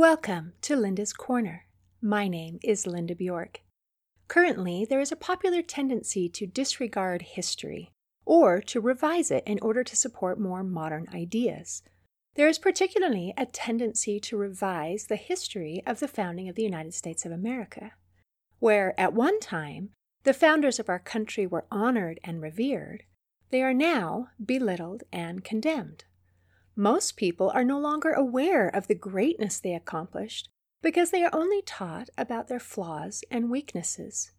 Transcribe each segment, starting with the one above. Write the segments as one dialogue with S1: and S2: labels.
S1: Welcome to Linda's Corner. My name is Linda Bjork. Currently, there is a popular tendency to disregard history or to revise it in order to support more modern ideas. There is particularly a tendency to revise the history of the founding of the United States of America, where at one time the founders of our country were honored and revered, they are now belittled and condemned. Most people are no longer aware of the greatness they accomplished because they are only taught about their flaws and weaknesses.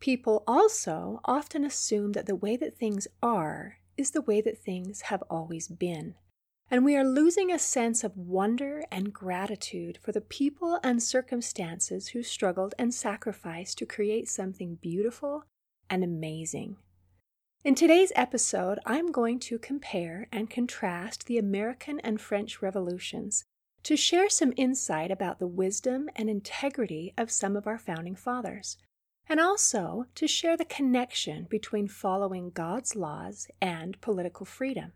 S1: People also often assume that the way that things are is the way that things have always been. And we are losing a sense of wonder and gratitude for the people and circumstances who struggled and sacrificed to create something beautiful and amazing. In today's episode, I'm going to compare and contrast the American and French revolutions to share some insight about the wisdom and integrity of some of our founding fathers, and also to share the connection between following God's laws and political freedom.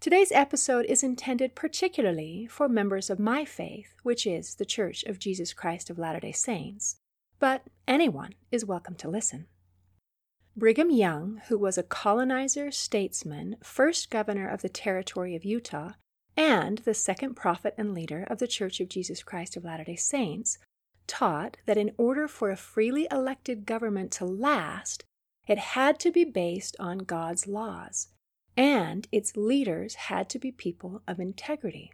S1: Today's episode is intended particularly for members of my faith, which is the Church of Jesus Christ of Latter day Saints, but anyone is welcome to listen. Brigham Young, who was a colonizer, statesman, first governor of the territory of Utah, and the second prophet and leader of the Church of Jesus Christ of Latter day Saints, taught that in order for a freely elected government to last, it had to be based on God's laws, and its leaders had to be people of integrity.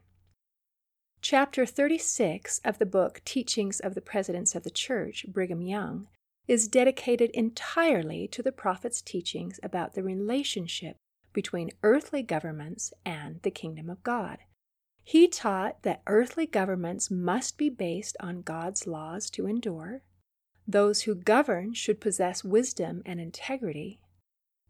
S1: Chapter 36 of the book Teachings of the Presidents of the Church, Brigham Young, is dedicated entirely to the prophet's teachings about the relationship between earthly governments and the kingdom of God. He taught that earthly governments must be based on God's laws to endure. Those who govern should possess wisdom and integrity.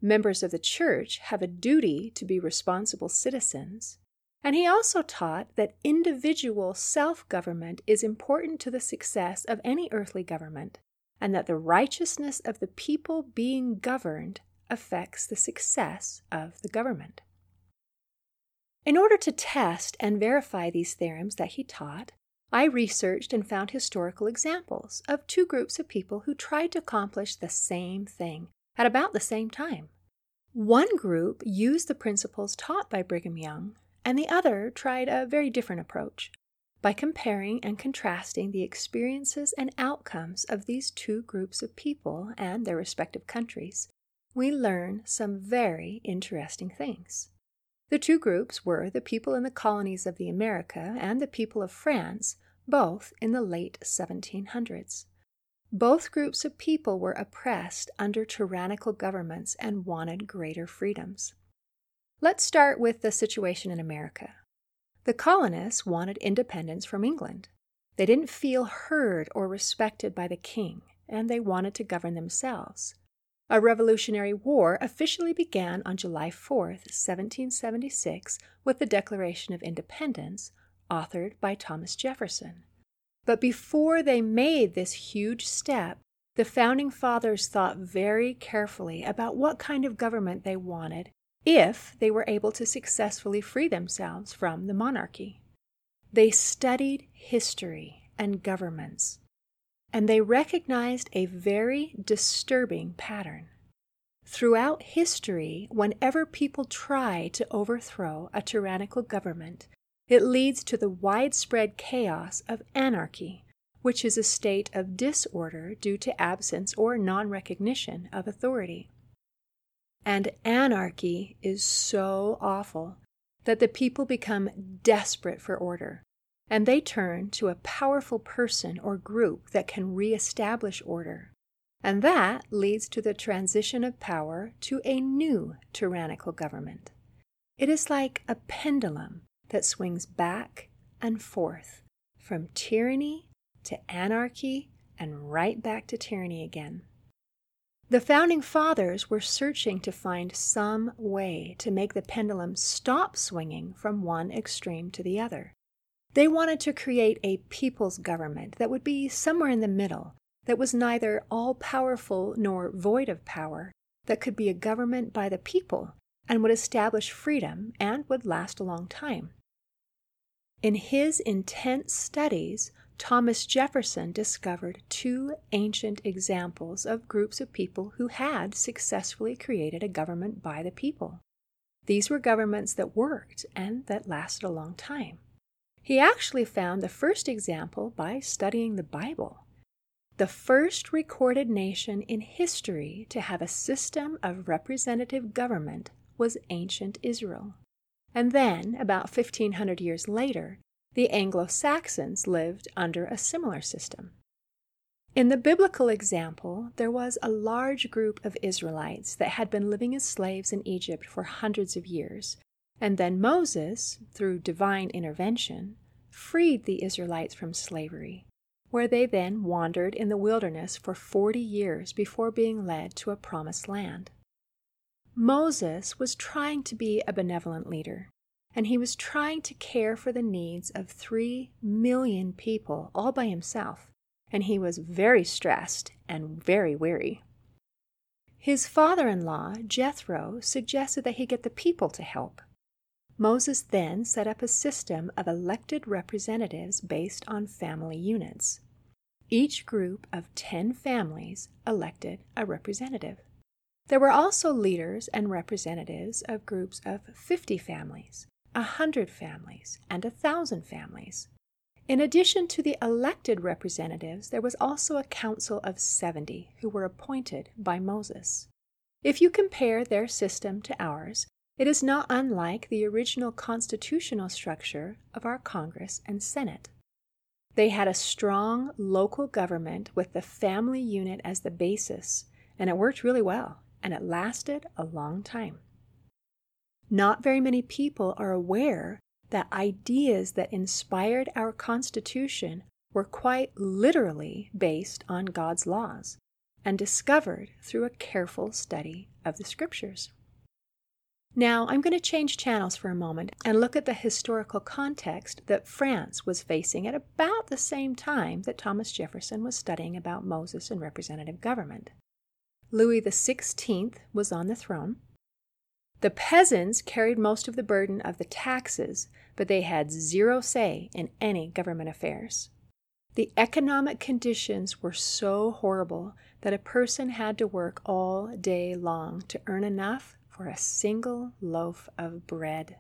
S1: Members of the church have a duty to be responsible citizens. And he also taught that individual self government is important to the success of any earthly government and that the righteousness of the people being governed affects the success of the government. In order to test and verify these theorems that he taught, I researched and found historical examples of two groups of people who tried to accomplish the same thing at about the same time. One group used the principles taught by Brigham Young, and the other tried a very different approach. By comparing and contrasting the experiences and outcomes of these two groups of people and their respective countries, we learn some very interesting things. The two groups were the people in the colonies of the America and the people of France, both in the late 1700s. Both groups of people were oppressed under tyrannical governments and wanted greater freedoms. Let's start with the situation in America. The colonists wanted independence from England. They didn't feel heard or respected by the king, and they wanted to govern themselves. A Revolutionary War officially began on July 4, 1776, with the Declaration of Independence, authored by Thomas Jefferson. But before they made this huge step, the Founding Fathers thought very carefully about what kind of government they wanted if they were able to successfully free themselves from the monarchy. They studied history and governments, and they recognized a very disturbing pattern. Throughout history, whenever people try to overthrow a tyrannical government, it leads to the widespread chaos of anarchy, which is a state of disorder due to absence or non recognition of authority. And anarchy is so awful that the people become desperate for order, and they turn to a powerful person or group that can reestablish order. And that leads to the transition of power to a new tyrannical government. It is like a pendulum that swings back and forth from tyranny to anarchy and right back to tyranny again. The founding fathers were searching to find some way to make the pendulum stop swinging from one extreme to the other. They wanted to create a people's government that would be somewhere in the middle, that was neither all powerful nor void of power, that could be a government by the people and would establish freedom and would last a long time. In his intense studies, Thomas Jefferson discovered two ancient examples of groups of people who had successfully created a government by the people. These were governments that worked and that lasted a long time. He actually found the first example by studying the Bible. The first recorded nation in history to have a system of representative government was ancient Israel. And then, about 1500 years later, the Anglo Saxons lived under a similar system. In the biblical example, there was a large group of Israelites that had been living as slaves in Egypt for hundreds of years, and then Moses, through divine intervention, freed the Israelites from slavery, where they then wandered in the wilderness for forty years before being led to a promised land. Moses was trying to be a benevolent leader, and he was trying to care for the needs of three million people all by himself, and he was very stressed and very weary. His father in law, Jethro, suggested that he get the people to help. Moses then set up a system of elected representatives based on family units. Each group of 10 families elected a representative. There were also leaders and representatives of groups of 50 families, a hundred families, and a thousand families. In addition to the elected representatives, there was also a council of 70 who were appointed by Moses. If you compare their system to ours, it is not unlike the original constitutional structure of our Congress and Senate. They had a strong local government with the family unit as the basis, and it worked really well, and it lasted a long time. Not very many people are aware that ideas that inspired our Constitution were quite literally based on God's laws and discovered through a careful study of the Scriptures. Now, I'm going to change channels for a moment and look at the historical context that France was facing at about the same time that Thomas Jefferson was studying about Moses and representative government. Louis XVI was on the throne, the peasants carried most of the burden of the taxes, but they had zero say in any government affairs. The economic conditions were so horrible that a person had to work all day long to earn enough for a single loaf of bread.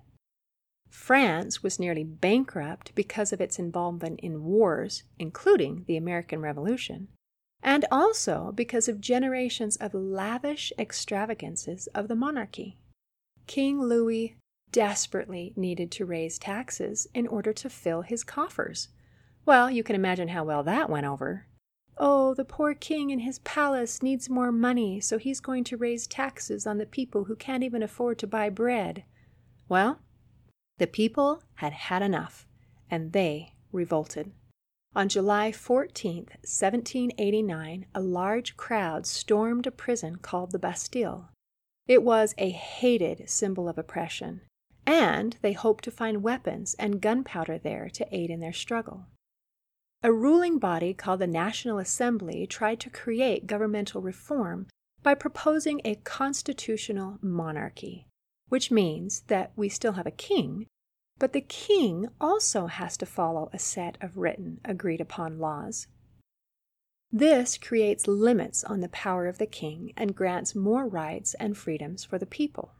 S1: France was nearly bankrupt because of its involvement in wars, including the American Revolution, and also because of generations of lavish extravagances of the monarchy. King Louis desperately needed to raise taxes in order to fill his coffers. Well, you can imagine how well that went over. Oh, the poor king in his palace needs more money, so he's going to raise taxes on the people who can't even afford to buy bread. Well, the people had had enough, and they revolted. On July 14, 1789, a large crowd stormed a prison called the Bastille. It was a hated symbol of oppression, and they hoped to find weapons and gunpowder there to aid in their struggle. A ruling body called the National Assembly tried to create governmental reform by proposing a constitutional monarchy, which means that we still have a king, but the king also has to follow a set of written, agreed upon laws. This creates limits on the power of the king and grants more rights and freedoms for the people.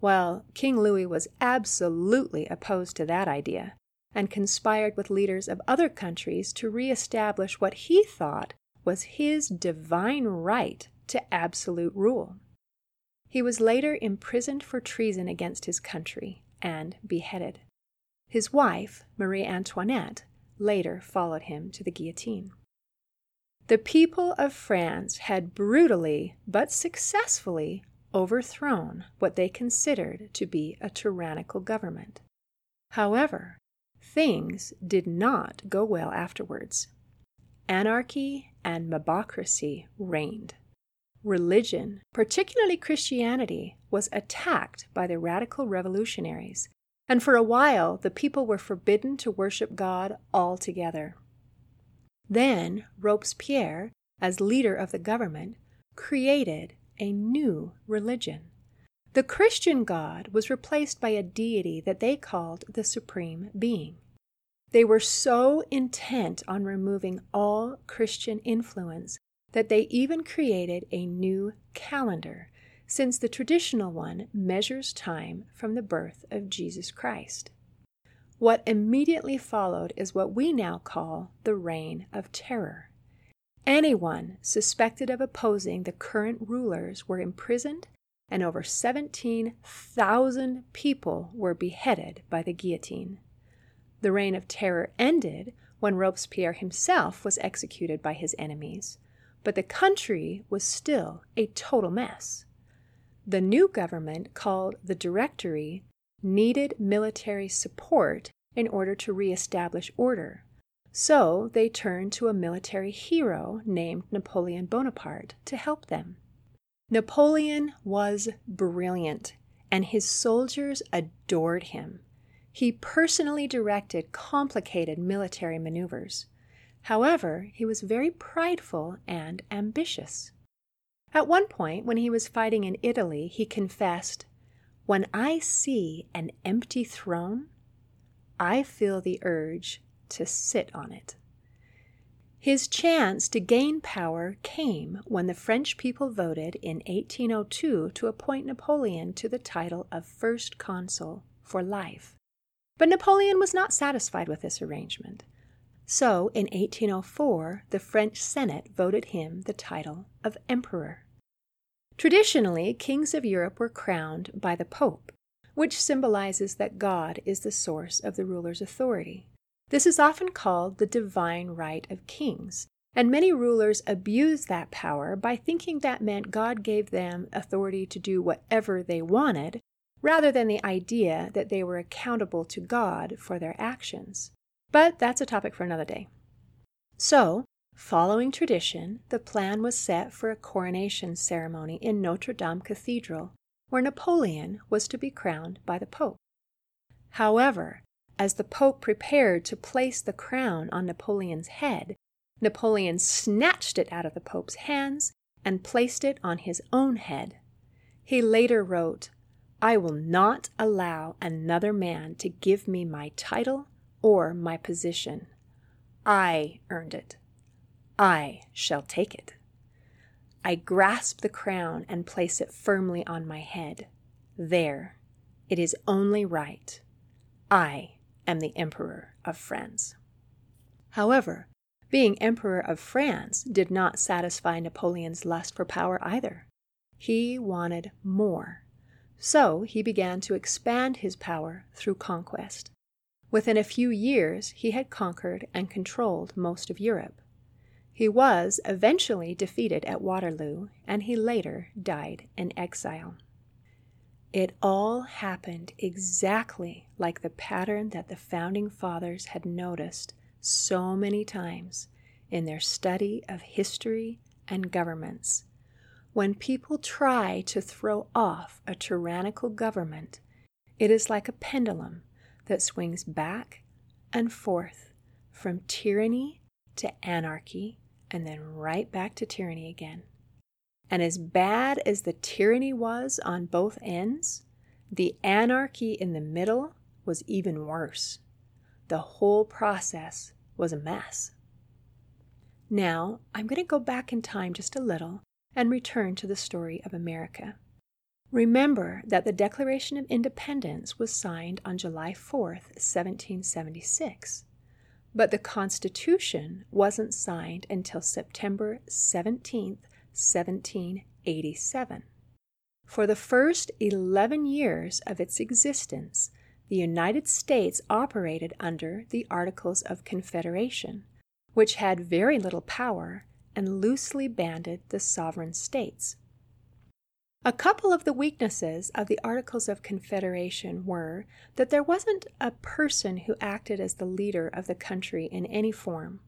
S1: Well, King Louis was absolutely opposed to that idea and conspired with leaders of other countries to reestablish what he thought was his divine right to absolute rule. He was later imprisoned for treason against his country and beheaded. His wife, Marie Antoinette, later followed him to the guillotine. The people of France had brutally but successfully overthrown what they considered to be a tyrannical government. However, things did not go well afterwards. Anarchy and mobocracy reigned. Religion, particularly Christianity, was attacked by the radical revolutionaries, and for a while the people were forbidden to worship God altogether. Then Robespierre, as leader of the government, created a new religion. The Christian God was replaced by a deity that they called the Supreme Being. They were so intent on removing all Christian influence that they even created a new calendar, since the traditional one measures time from the birth of Jesus Christ. What immediately followed is what we now call the Reign of Terror. Anyone suspected of opposing the current rulers were imprisoned, and over 17,000 people were beheaded by the guillotine. The Reign of Terror ended when Robespierre himself was executed by his enemies, but the country was still a total mess. The new government, called the Directory, needed military support in order to reestablish order. So they turned to a military hero named Napoleon Bonaparte to help them. Napoleon was brilliant, and his soldiers adored him. He personally directed complicated military maneuvers. However, he was very prideful and ambitious. At one point, when he was fighting in Italy, he confessed, When I see an empty throne, I feel the urge to sit on it. His chance to gain power came when the French people voted in 1802 to appoint Napoleon to the title of First Consul for life. But Napoleon was not satisfied with this arrangement. So, in 1804, the French Senate voted him the title of Emperor. Traditionally, kings of Europe were crowned by the Pope, which symbolizes that God is the source of the ruler's authority. This is often called the divine right of kings, and many rulers abuse that power by thinking that meant God gave them authority to do whatever they wanted, rather than the idea that they were accountable to God for their actions. But that's a topic for another day. So, following tradition, the plan was set for a coronation ceremony in Notre Dame Cathedral where Napoleon was to be crowned by the Pope. However, as the Pope prepared to place the crown on Napoleon's head, Napoleon snatched it out of the Pope's hands and placed it on his own head. He later wrote, I will not allow another man to give me my title or my position. I earned it. I shall take it. I grasp the crown and place it firmly on my head. There, it is only right. I am the Emperor of France. However, being Emperor of France did not satisfy Napoleon's lust for power either. He wanted more. So he began to expand his power through conquest. Within a few years, he had conquered and controlled most of Europe. He was eventually defeated at Waterloo, and he later died in exile. It all happened exactly like the pattern that the founding fathers had noticed so many times in their study of history and governments. When people try to throw off a tyrannical government, it is like a pendulum that swings back and forth from tyranny to anarchy and then right back to tyranny again. And as bad as the tyranny was on both ends, the anarchy in the middle was even worse. The whole process was a mess. Now, I'm going to go back in time just a little and return to the story of America. Remember that the Declaration of Independence was signed on July 4th, 1776. But the Constitution wasn't signed until September 17, 1787. For the first 11 years of its existence, the United States operated under the Articles of Confederation, which had very little power and loosely banded the sovereign states. A couple of the weaknesses of the Articles of Confederation were that there wasn't a person who acted as the leader of the country in any form.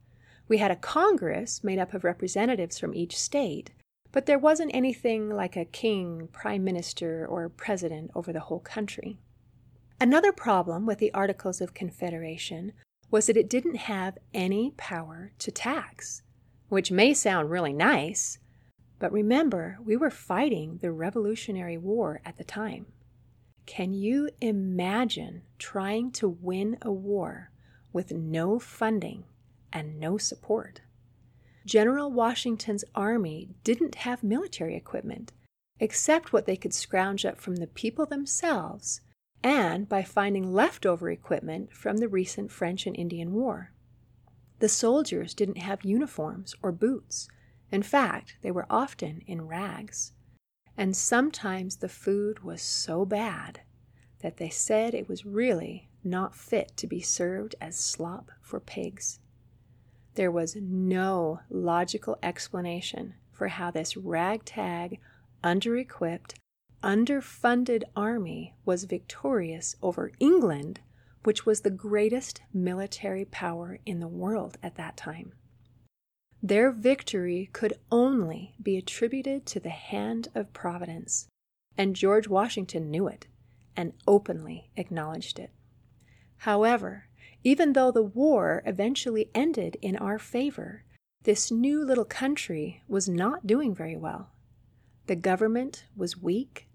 S1: We had a Congress made up of representatives from each state, but there wasn't anything like a king, prime minister, or president over the whole country. Another problem with the Articles of Confederation was that it didn't have any power to tax, which may sound really nice, but remember, we were fighting the Revolutionary War at the time. Can you imagine trying to win a war with no funding and no support. General Washington's army didn't have military equipment, except what they could scrounge up from the people themselves and by finding leftover equipment from the recent French and Indian War. The soldiers didn't have uniforms or boots. In fact, they were often in rags. And sometimes the food was so bad that they said it was really not fit to be served as slop for pigs. There was no logical explanation for how this ragtag, under equipped, underfunded army was victorious over England, which was the greatest military power in the world at that time. Their victory could only be attributed to the hand of Providence, and George Washington knew it and openly acknowledged it. However, even though the war eventually ended in our favor, this new little country was not doing very well. The government was weak,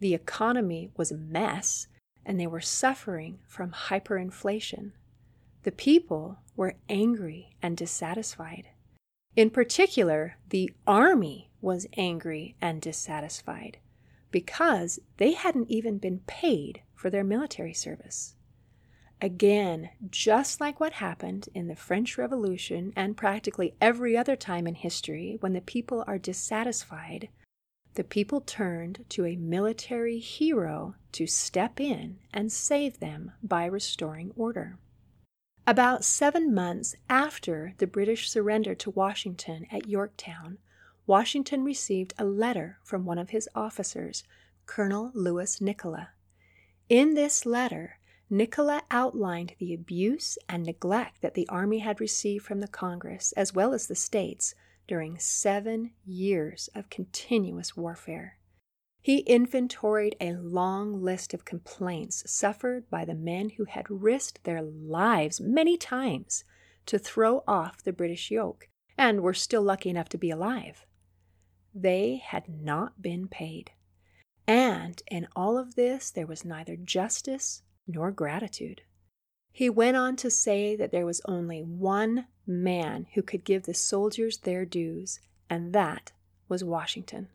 S1: the economy was a mess, and they were suffering from hyperinflation. The people were angry and dissatisfied. In particular, the army was angry and dissatisfied because they hadn't even been paid for their military service. Again, just like what happened in the French Revolution and practically every other time in history when the people are dissatisfied, the people turned to a military hero to step in and save them by restoring order. About seven months after the British surrendered to Washington at Yorktown, Washington received a letter from one of his officers, Colonel Louis Nicola. In this letter, Nicola outlined the abuse and neglect that the Army had received from the Congress, as well as the states, during seven years of continuous warfare. He inventoried a long list of complaints suffered by the men who had risked their lives many times to throw off the British yoke and were still lucky enough to be alive. They had not been paid. And in all of this, there was neither justice nor gratitude. He went on to say that there was only one man who could give the soldiers their dues, and that was Washington.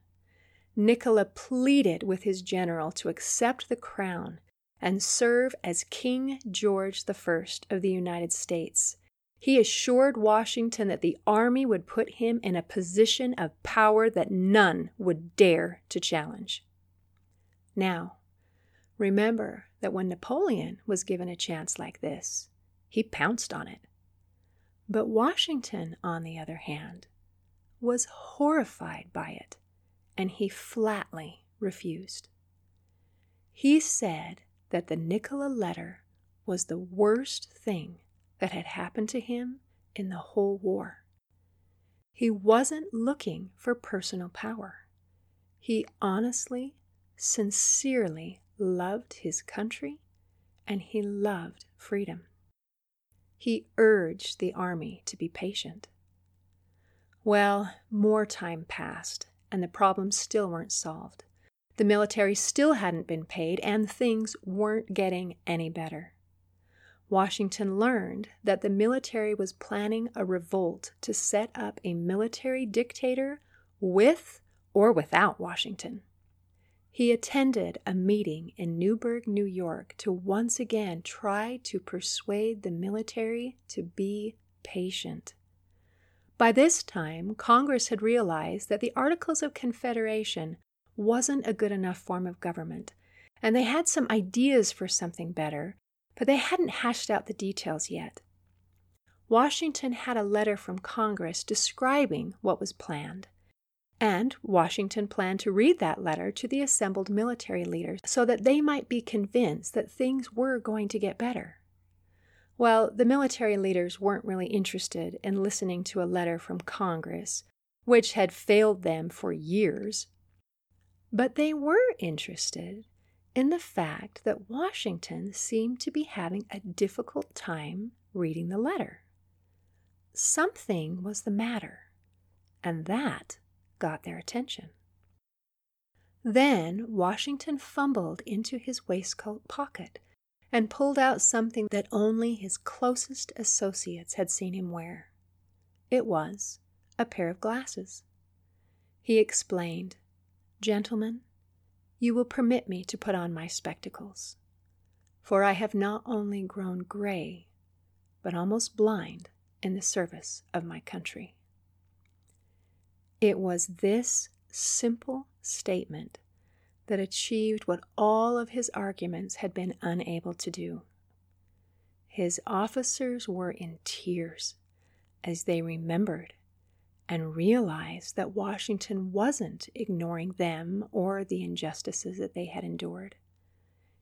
S1: Nicola pleaded with his general to accept the crown and serve as King George I of the United States. He assured Washington that the army would put him in a position of power that none would dare to challenge. Now, remember that when Napoleon was given a chance like this, he pounced on it. But Washington, on the other hand, was horrified by it, and he flatly refused. He said that the Nicola letter was the worst thing that had happened to him in the whole war. He wasn't looking for personal power. He honestly, sincerely loved his country and he loved freedom. He urged the army to be patient. Well, more time passed, and the problems still weren't solved. The military still hadn't been paid, and things weren't getting any better. Washington learned that the military was planning a revolt to set up a military dictator with or without Washington. He attended a meeting in Newburgh, New York, to once again try to persuade the military to be patient. By this time, Congress had realized that the Articles of Confederation wasn't a good enough form of government, and they had some ideas for something better, but they hadn't hashed out the details yet. Washington had a letter from Congress describing what was planned. And Washington planned to read that letter to the assembled military leaders so that they might be convinced that things were going to get better. Well, the military leaders weren't really interested in listening to a letter from Congress, which had failed them for years. But they were interested in the fact that Washington seemed to be having a difficult time reading the letter. Something was the matter, and that got their attention. Then Washington fumbled into his waistcoat pocket and pulled out something that only his closest associates had seen him wear. It was a pair of glasses. He explained, Gentlemen, you will permit me to put on my spectacles, for I have not only grown gray, but almost blind in the service of my country. It was this simple statement that achieved what all of his arguments had been unable to do. His officers were in tears as they remembered and realized that Washington wasn't ignoring them or the injustices that they had endured.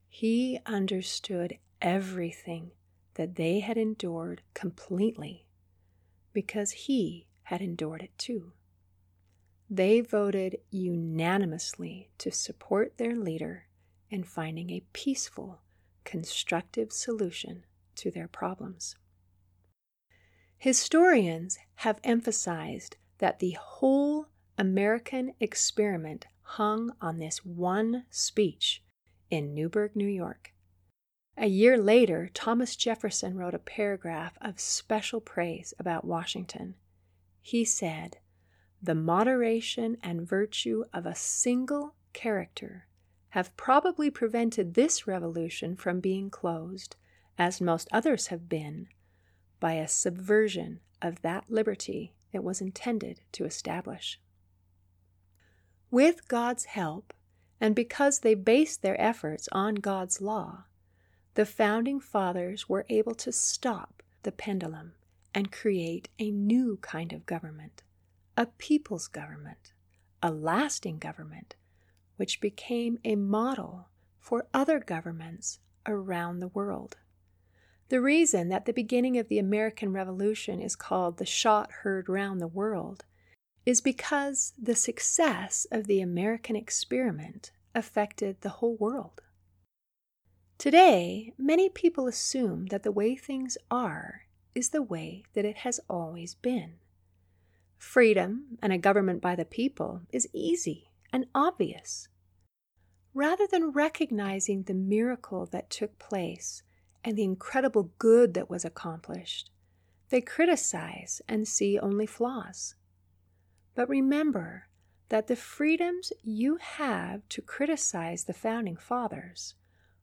S1: He understood everything that they had endured completely because he had endured it too. They voted unanimously to support their leader in finding a peaceful, constructive solution to their problems. Historians have emphasized that the whole American experiment hung on this one speech in Newburgh, New York. A year later, Thomas Jefferson wrote a paragraph of special praise about Washington. He said, The moderation and virtue of a single character have probably prevented this revolution from being closed, as most others have been, by a subversion of that liberty it was intended to establish. With God's help, and because they based their efforts on God's law, the founding fathers were able to stop the pendulum and create a new kind of government, a people's government, a lasting government, which became a model for other governments around the world. The reason that the beginning of the American Revolution is called the shot heard round the world is because the success of the American experiment affected the whole world. Today, many people assume that the way things are is the way that it has always been. Freedom and a government by the people is easy and obvious. Rather than recognizing the miracle that took place and the incredible good that was accomplished. They criticize and see only flaws. But remember that the freedoms you have to criticize the founding fathers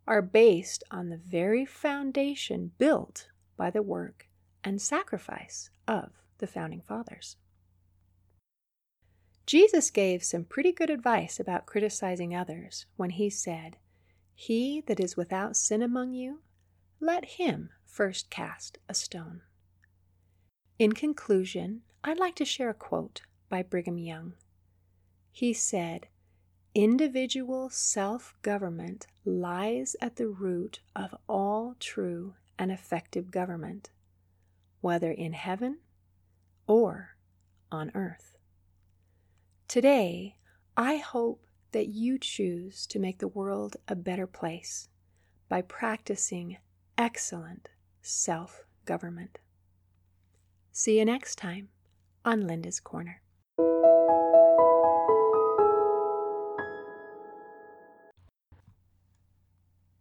S1: are based on the very foundation built by the work and sacrifice of the founding fathers. Jesus gave some pretty good advice about criticizing others when he said, He that is without sin among you, let him first cast a stone. In conclusion, I'd like to share a quote by Brigham Young. He said, Individual self government lies at the root of all true and effective government, whether in heaven or on earth. Today, I hope that you choose to make the world a better place by practicing excellent self government. See you next time on Linda's Corner.